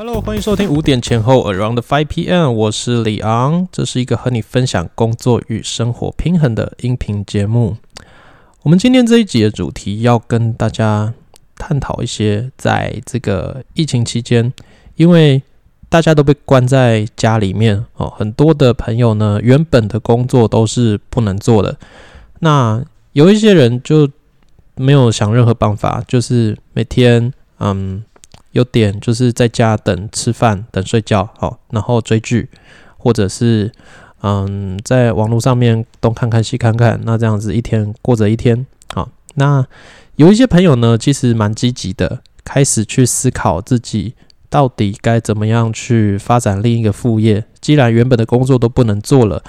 Hello，欢迎收听五点前后 Around Five PM，我是李昂，这是一个和你分享工作与生活平衡的音频节目。我们今天这一集的主题要跟大家探讨一些，在这个疫情期间，因为大家都被关在家里面哦，很多的朋友呢，原本的工作都是不能做的。那有一些人就没有想任何办法，就是每天嗯。有点就是在家等吃饭、等睡觉，好，然后追剧，或者是嗯，在网络上面东看看西看看，那这样子一天过着一天，好。那有一些朋友呢，其实蛮积极的，开始去思考自己到底该怎么样去发展另一个副业。既然原本的工作都不能做了，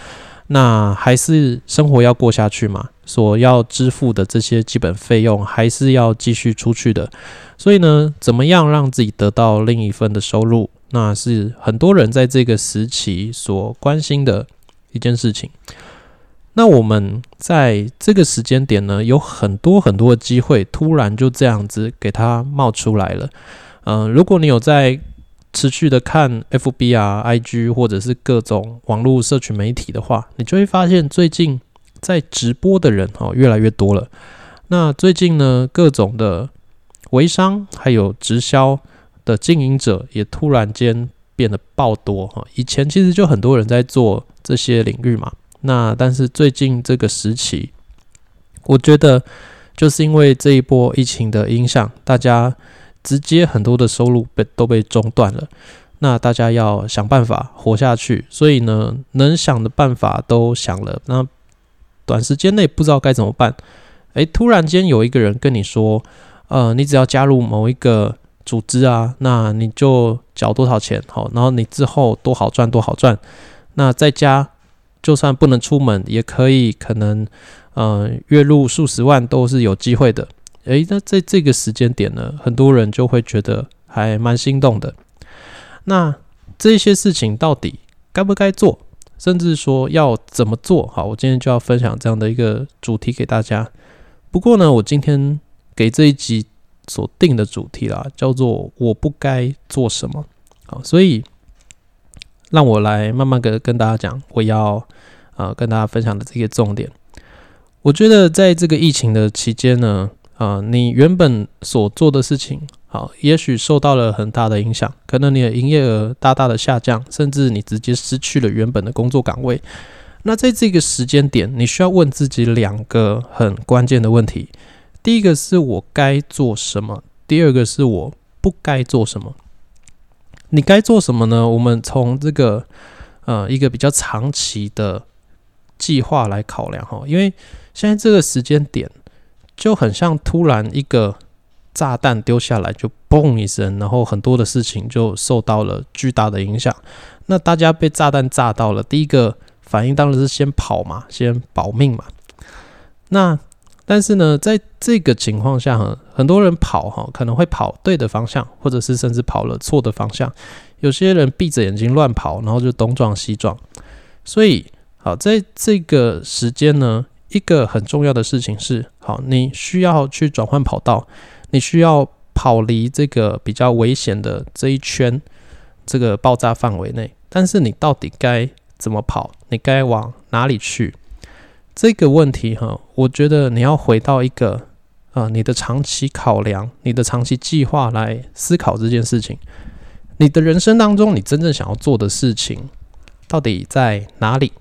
那还是生活要过下去嘛，所要支付的这些基本费用还是要继续出去的。所以呢，怎么样让自己得到另一份的收入，那是很多人在这个时期所关心的一件事情。那我们在这个时间点呢，有很多很多的机会，突然就这样子给它冒出来了。嗯，如果你有在持续的看 FB 啊、IG 或者是各种网络社群媒体的话，你就会发现最近在直播的人哦越来越多了。那最近呢，各种的。微商还有直销的经营者也突然间变得爆多哈，以前其实就很多人在做这些领域嘛，那但是最近这个时期，我觉得就是因为这一波疫情的影响，大家直接很多的收入被都被中断了，那大家要想办法活下去，所以呢，能想的办法都想了，那短时间内不知道该怎么办，诶，突然间有一个人跟你说。呃，你只要加入某一个组织啊，那你就缴多少钱，好，然后你之后多好赚多好赚。那在家就算不能出门，也可以可能呃月入数十万都是有机会的。诶，那在这个时间点呢，很多人就会觉得还蛮心动的。那这些事情到底该不该做，甚至说要怎么做？好，我今天就要分享这样的一个主题给大家。不过呢，我今天。给这一集所定的主题啦，叫做“我不该做什么”。好，所以让我来慢慢的跟大家讲，我要呃跟大家分享的这些重点。我觉得在这个疫情的期间呢，啊，你原本所做的事情，好，也许受到了很大的影响，可能你的营业额大大的下降，甚至你直接失去了原本的工作岗位。那在这个时间点，你需要问自己两个很关键的问题。第一个是我该做什么，第二个是我不该做什么。你该做什么呢？我们从这个呃一个比较长期的计划来考量哈，因为现在这个时间点就很像突然一个炸弹丢下来，就嘣一声，然后很多的事情就受到了巨大的影响。那大家被炸弹炸到了，第一个反应当然是先跑嘛，先保命嘛。那但是呢，在这个情况下，很多人跑哈，可能会跑对的方向，或者是甚至跑了错的方向。有些人闭着眼睛乱跑，然后就东撞西撞。所以，好，在这个时间呢，一个很重要的事情是，好，你需要去转换跑道，你需要跑离这个比较危险的这一圈，这个爆炸范围内。但是，你到底该怎么跑？你该往哪里去？这个问题哈，我觉得你要回到一个啊，你的长期考量、你的长期计划来思考这件事情。你的人生当中，你真正想要做的事情到底在哪里？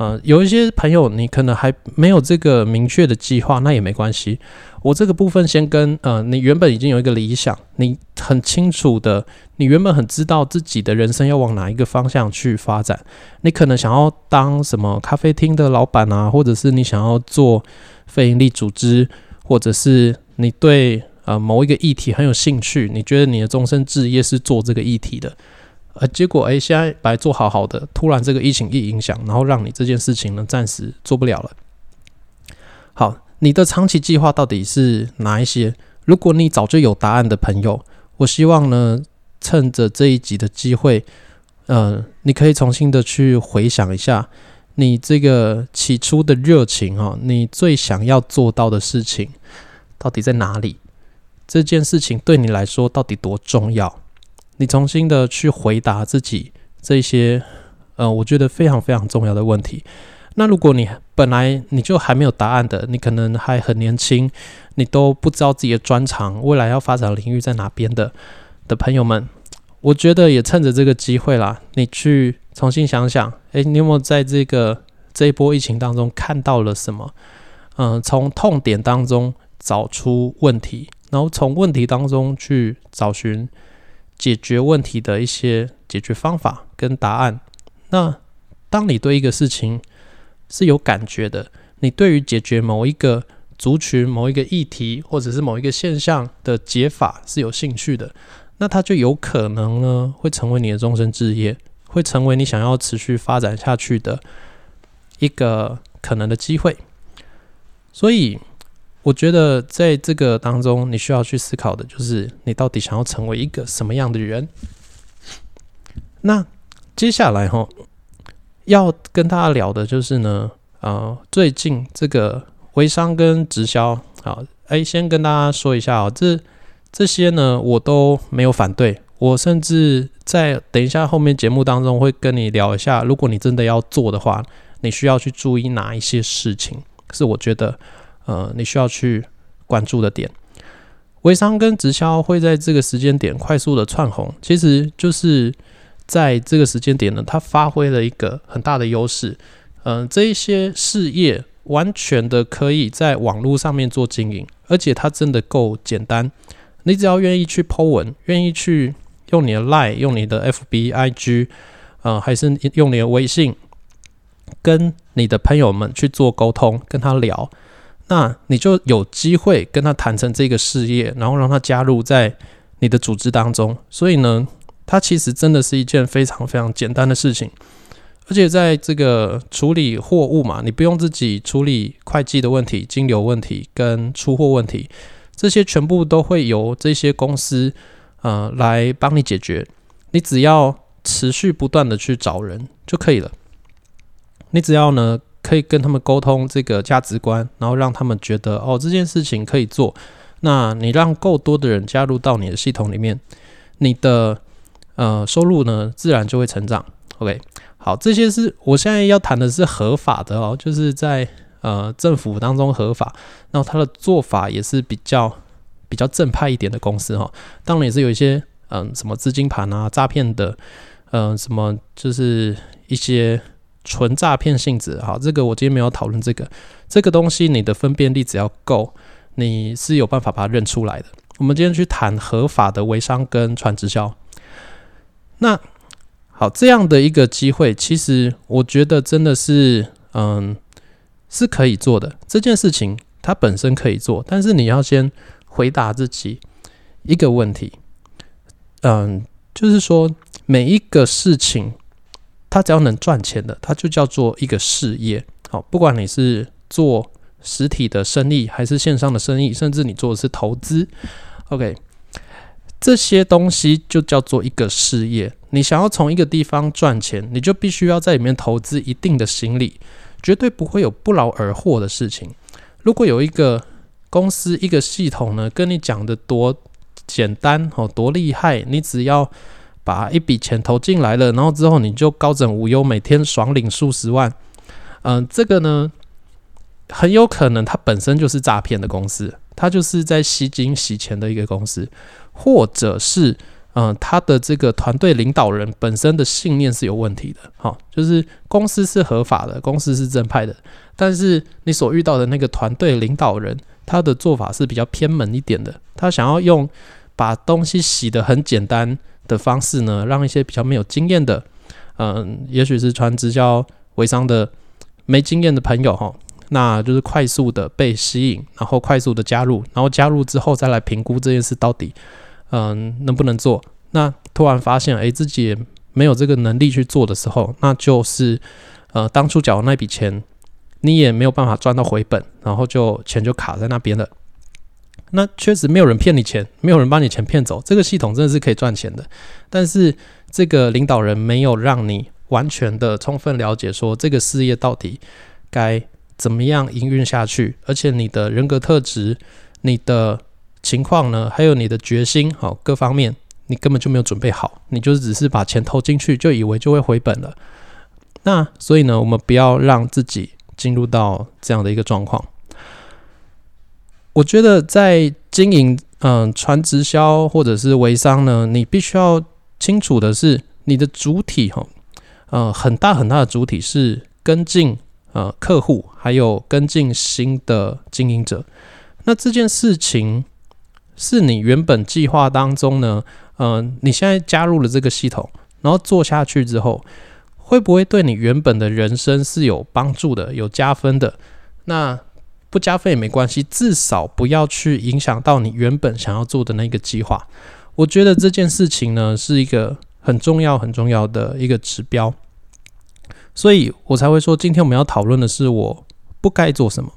呃，有一些朋友，你可能还没有这个明确的计划，那也没关系。我这个部分先跟呃，你原本已经有一个理想，你很清楚的，你原本很知道自己的人生要往哪一个方向去发展。你可能想要当什么咖啡厅的老板啊，或者是你想要做非营利组织，或者是你对呃某一个议题很有兴趣，你觉得你的终身志业是做这个议题的。呃，结果哎，现在本来做好好的，突然这个疫情一影响，然后让你这件事情呢暂时做不了了。好，你的长期计划到底是哪一些？如果你早就有答案的朋友，我希望呢，趁着这一集的机会，呃，你可以重新的去回想一下，你这个起初的热情哈，你最想要做到的事情到底在哪里？这件事情对你来说到底多重要？你重新的去回答自己这些，呃，我觉得非常非常重要的问题。那如果你本来你就还没有答案的，你可能还很年轻，你都不知道自己的专长，未来要发展的领域在哪边的的朋友们，我觉得也趁着这个机会啦，你去重新想想，诶，你有没有在这个这一波疫情当中看到了什么？嗯，从痛点当中找出问题，然后从问题当中去找寻解决问题的一些解决方法跟答案。那当你对一个事情，是有感觉的。你对于解决某一个族群、某一个议题，或者是某一个现象的解法是有兴趣的，那它就有可能呢，会成为你的终身志业，会成为你想要持续发展下去的一个可能的机会。所以，我觉得在这个当中，你需要去思考的就是，你到底想要成为一个什么样的人。那接下来哈。要跟大家聊的就是呢，呃，最近这个微商跟直销，好，哎，先跟大家说一下哦，这这些呢，我都没有反对，我甚至在等一下后面节目当中会跟你聊一下，如果你真的要做的话，你需要去注意哪一些事情，是我觉得，呃，你需要去关注的点。微商跟直销会在这个时间点快速的窜红，其实就是。在这个时间点呢，它发挥了一个很大的优势。嗯，这一些事业完全的可以在网络上面做经营，而且它真的够简单。你只要愿意去 Po 文，愿意去用你的 Line、用你的 FB、IG，呃，还是用你的微信，跟你的朋友们去做沟通，跟他聊，那你就有机会跟他谈成这个事业，然后让他加入在你的组织当中。所以呢。它其实真的是一件非常非常简单的事情，而且在这个处理货物嘛，你不用自己处理会计的问题、金流问题跟出货问题，这些全部都会由这些公司呃来帮你解决。你只要持续不断的去找人就可以了。你只要呢可以跟他们沟通这个价值观，然后让他们觉得哦这件事情可以做，那你让够多的人加入到你的系统里面，你的。呃，收入呢，自然就会成长。OK，好，这些是我现在要谈的是合法的哦，就是在呃政府当中合法，然后他的做法也是比较比较正派一点的公司哈。当然也是有一些嗯什么资金盘啊、诈骗的，嗯什么就是一些纯诈骗性质。好，这个我今天没有讨论这个，这个东西你的分辨力只要够，你是有办法把它认出来的。我们今天去谈合法的微商跟传直销。那好，这样的一个机会，其实我觉得真的是，嗯，是可以做的。这件事情它本身可以做，但是你要先回答自己一个问题，嗯，就是说每一个事情，它只要能赚钱的，它就叫做一个事业。好，不管你是做实体的生意，还是线上的生意，甚至你做的是投资，OK。这些东西就叫做一个事业。你想要从一个地方赚钱，你就必须要在里面投资一定的心力，绝对不会有不劳而获的事情。如果有一个公司、一个系统呢，跟你讲的多简单哦，多厉害，你只要把一笔钱投进来了，然后之后你就高枕无忧，每天爽领数十万。嗯，这个呢，很有可能它本身就是诈骗的公司，它就是在吸金洗钱的一个公司。或者是，嗯，他的这个团队领导人本身的信念是有问题的，好，就是公司是合法的，公司是正派的，但是你所遇到的那个团队领导人，他的做法是比较偏门一点的，他想要用把东西洗得很简单的方式呢，让一些比较没有经验的，嗯，也许是传直销微商的没经验的朋友，哈。那就是快速的被吸引，然后快速的加入，然后加入之后再来评估这件事到底，嗯，能不能做？那突然发现，哎，自己也没有这个能力去做的时候，那就是，呃，当初缴的那笔钱，你也没有办法赚到回本，然后就钱就卡在那边了。那确实没有人骗你钱，没有人把你钱骗走，这个系统真的是可以赚钱的。但是这个领导人没有让你完全的充分了解，说这个事业到底该。怎么样营运下去？而且你的人格特质、你的情况呢？还有你的决心，好各方面，你根本就没有准备好，你就只是把钱投进去，就以为就会回本了。那所以呢，我们不要让自己进入到这样的一个状况。我觉得在经营嗯传直销或者是微商呢，你必须要清楚的是，你的主体哈，呃，很大很大的主体是跟进呃客户，还有跟进新的经营者。那这件事情是你原本计划当中呢，嗯，你现在加入了这个系统，然后做下去之后，会不会对你原本的人生是有帮助的、有加分的？那不加分也没关系，至少不要去影响到你原本想要做的那个计划。我觉得这件事情呢是一个很重要、很重要的一个指标，所以我才会说，今天我们要讨论的是我不该做什么。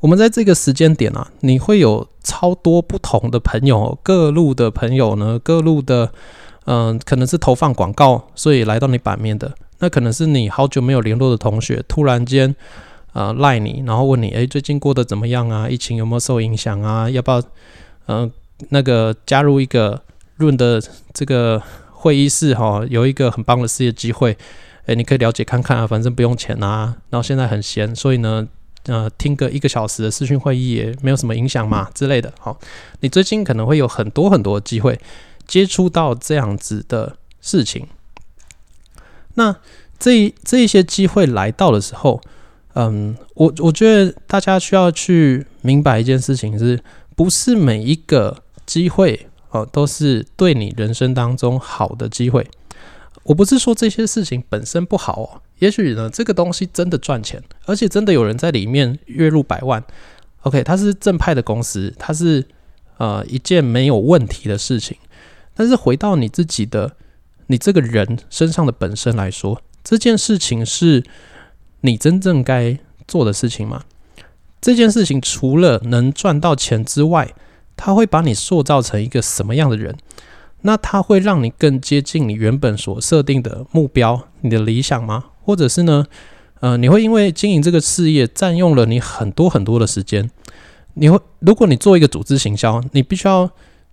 我们在这个时间点啊，你会有超多不同的朋友，各路的朋友呢，各路的，嗯，可能是投放广告，所以来到你版面的，那可能是你好久没有联络的同学，突然间。呃，赖你，然后问你，哎，最近过得怎么样啊？疫情有没有受影响啊？要不要，嗯，那个加入一个润的这个会议室哈？有一个很棒的事业机会，哎，你可以了解看看啊，反正不用钱啊。然后现在很闲，所以呢，呃，听个一个小时的视讯会议也没有什么影响嘛之类的。好，你最近可能会有很多很多机会接触到这样子的事情。那这这一些机会来到的时候。嗯，我我觉得大家需要去明白一件事情，是不是每一个机会哦都是对你人生当中好的机会？我不是说这些事情本身不好哦，也许呢这个东西真的赚钱，而且真的有人在里面月入百万。OK，它是正派的公司，它是呃一件没有问题的事情。但是回到你自己的你这个人身上的本身来说，这件事情是。你真正该做的事情吗？这件事情除了能赚到钱之外，它会把你塑造成一个什么样的人？那它会让你更接近你原本所设定的目标、你的理想吗？或者是呢？呃，你会因为经营这个事业占用了你很多很多的时间？你会，如果你做一个组织行销，你必须要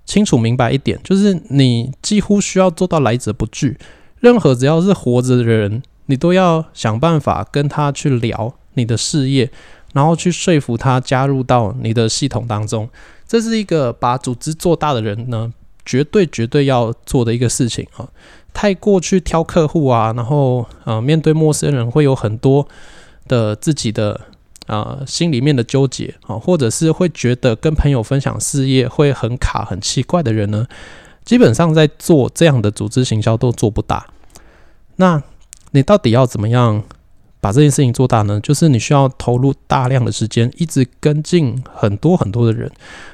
清楚明白一点，就是你几乎需要做到来者不拒，任何只要是活着的人。你都要想办法跟他去聊你的事业，然后去说服他加入到你的系统当中。这是一个把组织做大的人呢，绝对绝对要做的一个事情啊！太过去挑客户啊，然后呃，面对陌生人会有很多的自己的啊心里面的纠结啊，或者是会觉得跟朋友分享事业会很卡、很奇怪的人呢，基本上在做这样的组织行销都做不大。那你到底要怎么样把这件事情做大呢？就是你需要投入大量的时间，一直跟进很多很多的人，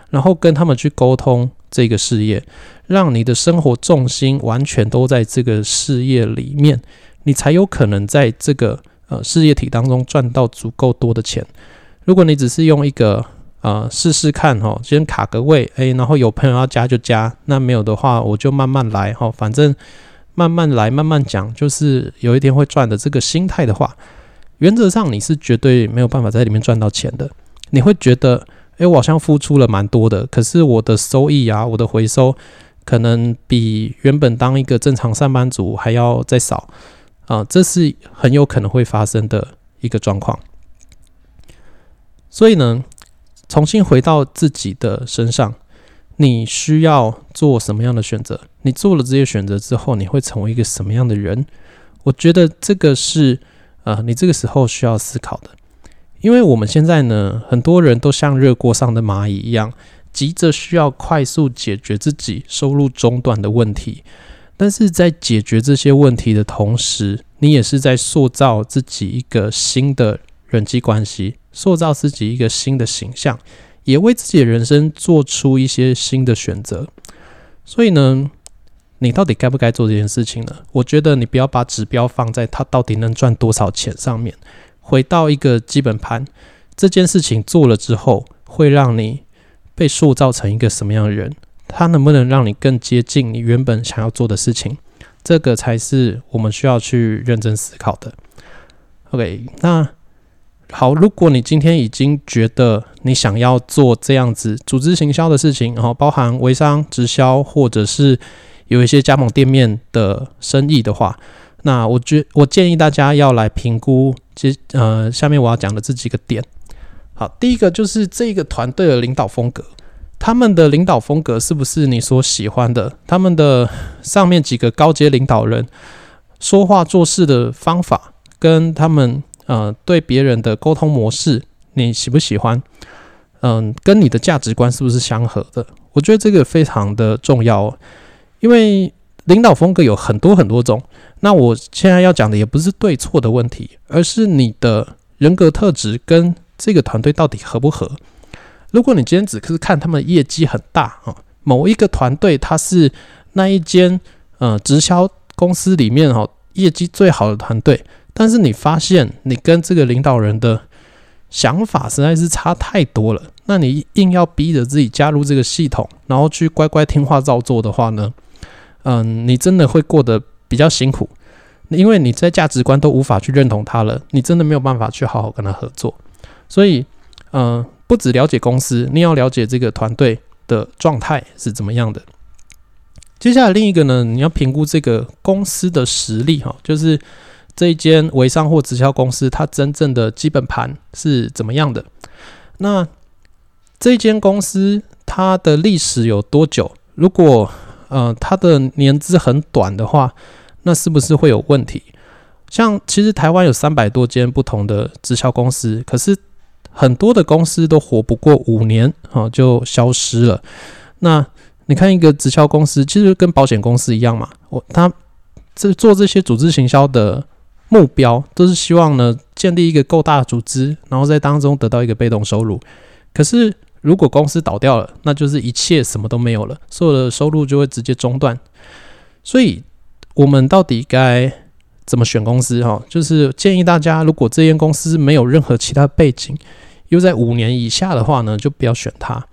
然后跟他们去沟通这个事业，让你的生活重心完全都在这个事业里面，你才有可能在这个呃事业体当中赚到足够多的钱。如果你只是用一个呃试试看哈，先卡个位，诶，然后有朋友要加就加，那没有的话我就慢慢来哈，反正。慢慢来，慢慢讲，就是有一天会赚的这个心态的话，原则上你是绝对没有办法在里面赚到钱的。你会觉得，诶，我好像付出了蛮多的，可是我的收益啊，我的回收可能比原本当一个正常上班族还要再少啊，这是很有可能会发生的一个状况。所以呢，重新回到自己的身上。你需要做什么样的选择？你做了这些选择之后，你会成为一个什么样的人？我觉得这个是呃，你这个时候需要思考的。因为我们现在呢，很多人都像热锅上的蚂蚁一样，急着需要快速解决自己收入中断的问题。但是在解决这些问题的同时，你也是在塑造自己一个新的人际关系，塑造自己一个新的形象。也为自己的人生做出一些新的选择，所以呢，你到底该不该做这件事情呢？我觉得你不要把指标放在他到底能赚多少钱上面，回到一个基本盘，这件事情做了之后，会让你被塑造成一个什么样的人？它能不能让你更接近你原本想要做的事情？这个才是我们需要去认真思考的。OK，那。好，如果你今天已经觉得你想要做这样子组织行销的事情，然后包含微商直销或者是有一些加盟店面的生意的话，那我觉我建议大家要来评估，其实呃，下面我要讲的这几个点。好，第一个就是这个团队的领导风格，他们的领导风格是不是你所喜欢的？他们的上面几个高阶领导人说话做事的方法，跟他们呃对别人的沟通模式，你喜不喜欢？嗯，跟你的价值观是不是相合的？我觉得这个非常的重要，因为领导风格有很多很多种。那我现在要讲的也不是对错的问题，而是你的人格特质跟这个团队到底合不合。如果你今天只是看他们业绩很大啊，某一个团队它是那一间呃直销公司里面哈业绩最好的团队，但是你发现你跟这个领导人的想法实在是差太多了。那你硬要逼着自己加入这个系统，然后去乖乖听话照做的话呢？嗯，你真的会过得比较辛苦，因为你在价值观都无法去认同他了，你真的没有办法去好好跟他合作。所以，嗯，不只了解公司，你要了解这个团队的状态是怎么样的。接下来另一个呢，你要评估这个公司的实力哈，就是这一间微商或直销公司，它真正的基本盘是怎么样的？那这间公司它的历史有多久？如果呃它的年资很短的话，那是不是会有问题？像其实台湾有三百多间不同的直销公司，可是很多的公司都活不过五年啊就消失了。那你看一个直销公司，其实跟保险公司一样嘛，我他这做这些组织行销的目标，都是希望呢建立一个够大的组织，然后在当中得到一个被动收入。可是如果公司倒掉了，那就是一切什么都没有了，所有的收入就会直接中断。所以，我们到底该怎么选公司？哈，就是建议大家，如果这间公司没有任何其他背景，又在五年以下的话呢，就不要选它。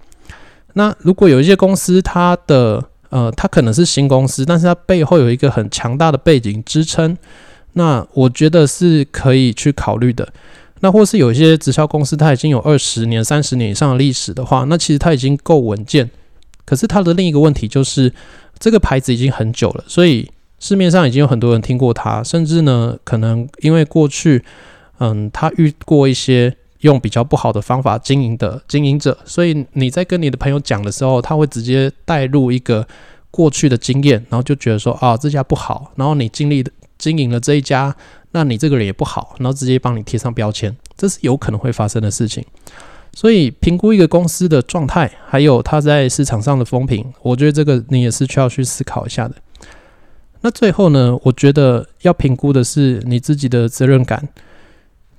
那如果有一些公司，它的呃，它可能是新公司，但是它背后有一个很强大的背景支撑，那我觉得是可以去考虑的。那或是有一些直销公司，它已经有二十年、三十年以上的历史的话，那其实它已经够稳健。可是它的另一个问题就是，这个牌子已经很久了，所以市面上已经有很多人听过它，甚至呢，可能因为过去，嗯，他遇过一些用比较不好的方法经营的经营者，所以你在跟你的朋友讲的时候，他会直接带入一个过去的经验，然后就觉得说啊，这家不好，然后你经历的经营了这一家。那你这个人也不好，然后直接帮你贴上标签，这是有可能会发生的事情。所以评估一个公司的状态，还有它在市场上的风评，我觉得这个你也是需要去思考一下的。那最后呢，我觉得要评估的是你自己的责任感。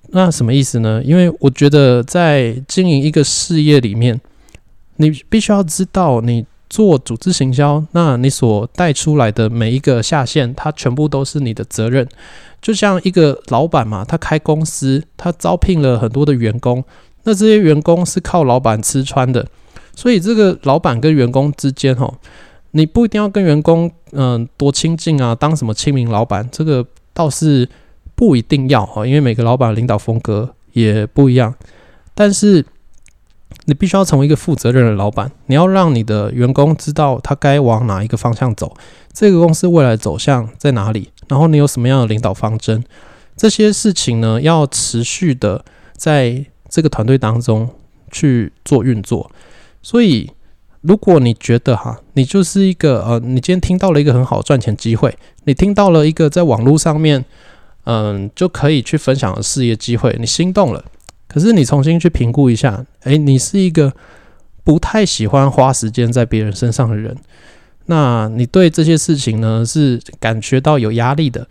那什么意思呢？因为我觉得在经营一个事业里面，你必须要知道你。做组织行销，那你所带出来的每一个下线，它全部都是你的责任。就像一个老板嘛，他开公司，他招聘了很多的员工，那这些员工是靠老板吃穿的。所以这个老板跟员工之间，哈，你不一定要跟员工嗯多亲近啊，当什么亲民老板，这个倒是不一定要哈，因为每个老板领导风格也不一样，但是。你必须要成为一个负责任的老板，你要让你的员工知道他该往哪一个方向走，这个公司未来走向在哪里，然后你有什么样的领导方针，这些事情呢要持续的在这个团队当中去做运作。所以，如果你觉得哈，你就是一个呃，你今天听到了一个很好赚钱机会，你听到了一个在网络上面嗯就可以去分享的事业机会，你心动了。可是你重新去评估一下，诶，你是一个不太喜欢花时间在别人身上的人，那你对这些事情呢是感觉到有压力的，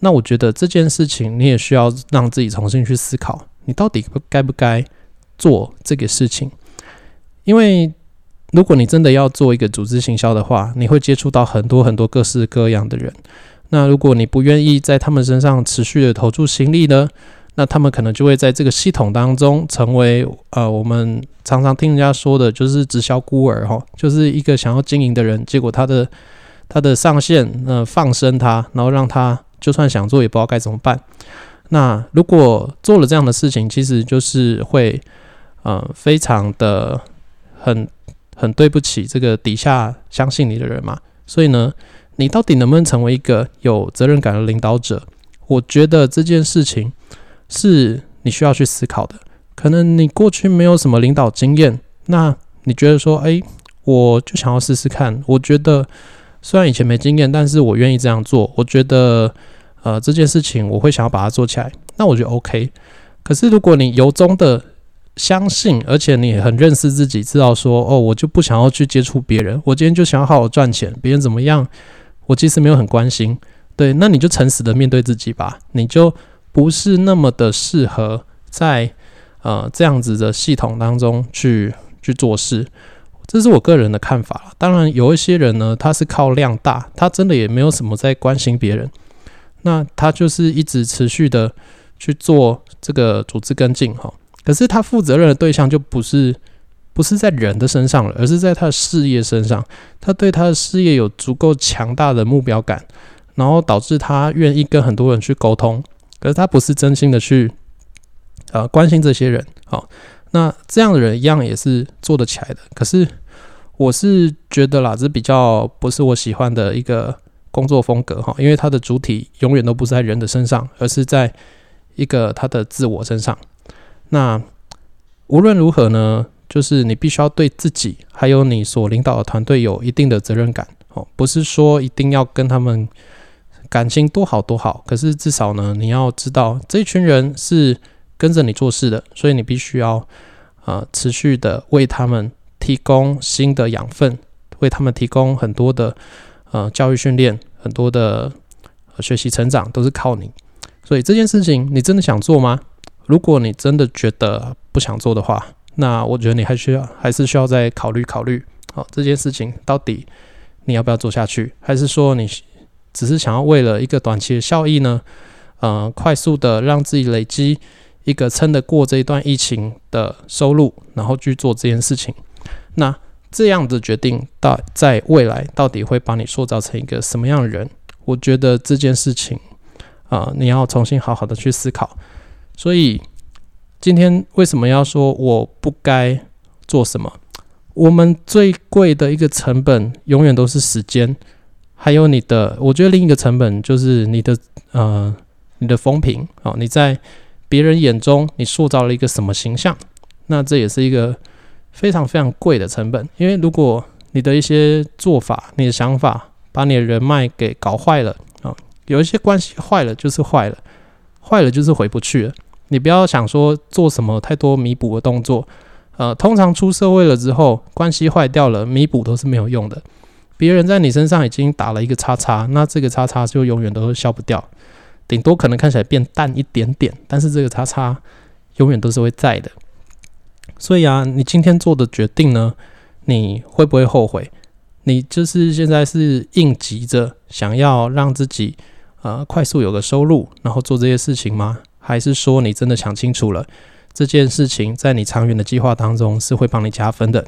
那我觉得这件事情你也需要让自己重新去思考，你到底该不该做这个事情？因为如果你真的要做一个组织行销的话，你会接触到很多很多各式各样的人，那如果你不愿意在他们身上持续的投注心力呢？那他们可能就会在这个系统当中成为呃，我们常常听人家说的，就是直销孤儿哈，就是一个想要经营的人，结果他的他的上线呃放生他，然后让他就算想做也不知道该怎么办。那如果做了这样的事情，其实就是会呃非常的很很对不起这个底下相信你的人嘛。所以呢，你到底能不能成为一个有责任感的领导者？我觉得这件事情是你需要去思考的。可能你过去没有什么领导经验，那你觉得说，哎，我就想要试试看。我觉得虽然以前没经验，但是我愿意这样做。我觉得，呃，这件事情我会想要把它做起来。那我觉得 OK。可是如果你由衷的相信，而且你很认识自己，知道说，哦，我就不想要去接触别人，我今天就想要好好赚钱，别人怎么样，我其实没有很关心。对，那你就诚实的面对自己吧，你就不是那么的适合在呃这样子的系统当中去去做事，这是我个人的看法当然，有一些人呢，他是靠量大，他真的也没有什么在关心别人，那他就是一直持续的去做这个组织跟进哈。可是他负责任的对象就不是不是在人的身上了，而是在他的事业身上，他对他的事业有足够强大的目标感。然后导致他愿意跟很多人去沟通，可是他不是真心的去呃关心这些人。好，那这样的人一样也是做得起来的。可是我是觉得啦，这比较不是我喜欢的一个工作风格哈，因为他的主体永远都不是在人的身上，而是在一个他的自我身上。那无论如何呢，就是你必须要对自己还有你所领导的团队有一定的责任感哦，不是说一定要跟他们。感情多好多好，可是至少呢，你要知道这一群人是跟着你做事的，所以你必须要啊持续的为他们提供新的养分，为他们提供很多的呃教育训练，很多的学习成长都是靠你。所以这件事情你真的想做吗？如果你真的觉得不想做的话，那我觉得你还需要还是需要再考虑考虑。好，这件事情到底你要不要做下去，还是说你？只是想要为了一个短期的效益呢，呃，快速的让自己累积一个撑得过这一段疫情的收入，然后去做这件事情。那这样的决定到在未来到底会把你塑造成一个什么样的人？我觉得这件事情啊，你要重新好好的去思考。所以今天为什么要说我不该做什么？我们最贵的一个成本永远都是时间。还有你的，我觉得另一个成本就是你的呃，你的风评啊，你在别人眼中你塑造了一个什么形象？那这也是一个非常非常贵的成本。因为如果你的一些做法、你的想法把你的人脉给搞坏了啊，有一些关系坏了就是坏了，坏了就是回不去了。你不要想说做什么太多弥补的动作，呃，通常出社会了之后，关系坏掉了，弥补都是没有用的。别人在你身上已经打了一个叉叉，那这个叉叉就永远都消不掉，顶多可能看起来变淡一点点，但是这个叉叉永远都是会在的。所以啊，你今天做的决定呢，你会不会后悔？你就是现在是应急着想要让自己呃快速有个收入，然后做这些事情吗？还是说你真的想清楚了，这件事情在你长远的计划当中是会帮你加分的？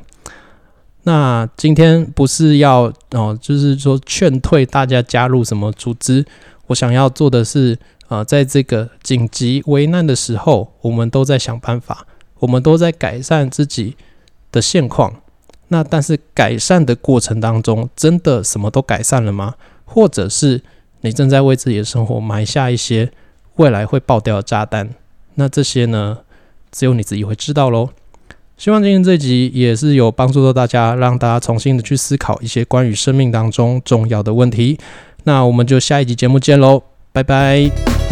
那今天不是要哦，就是说劝退大家加入什么组织。我想要做的是，呃，在这个紧急危难的时候，我们都在想办法，我们都在改善自己的现况。那但是改善的过程当中，真的什么都改善了吗？或者是你正在为自己的生活埋下一些未来会爆掉的炸弹？那这些呢，只有你自己会知道喽。希望今天这集也是有帮助到大家，让大家重新的去思考一些关于生命当中重要的问题。那我们就下一集节目见喽，拜拜。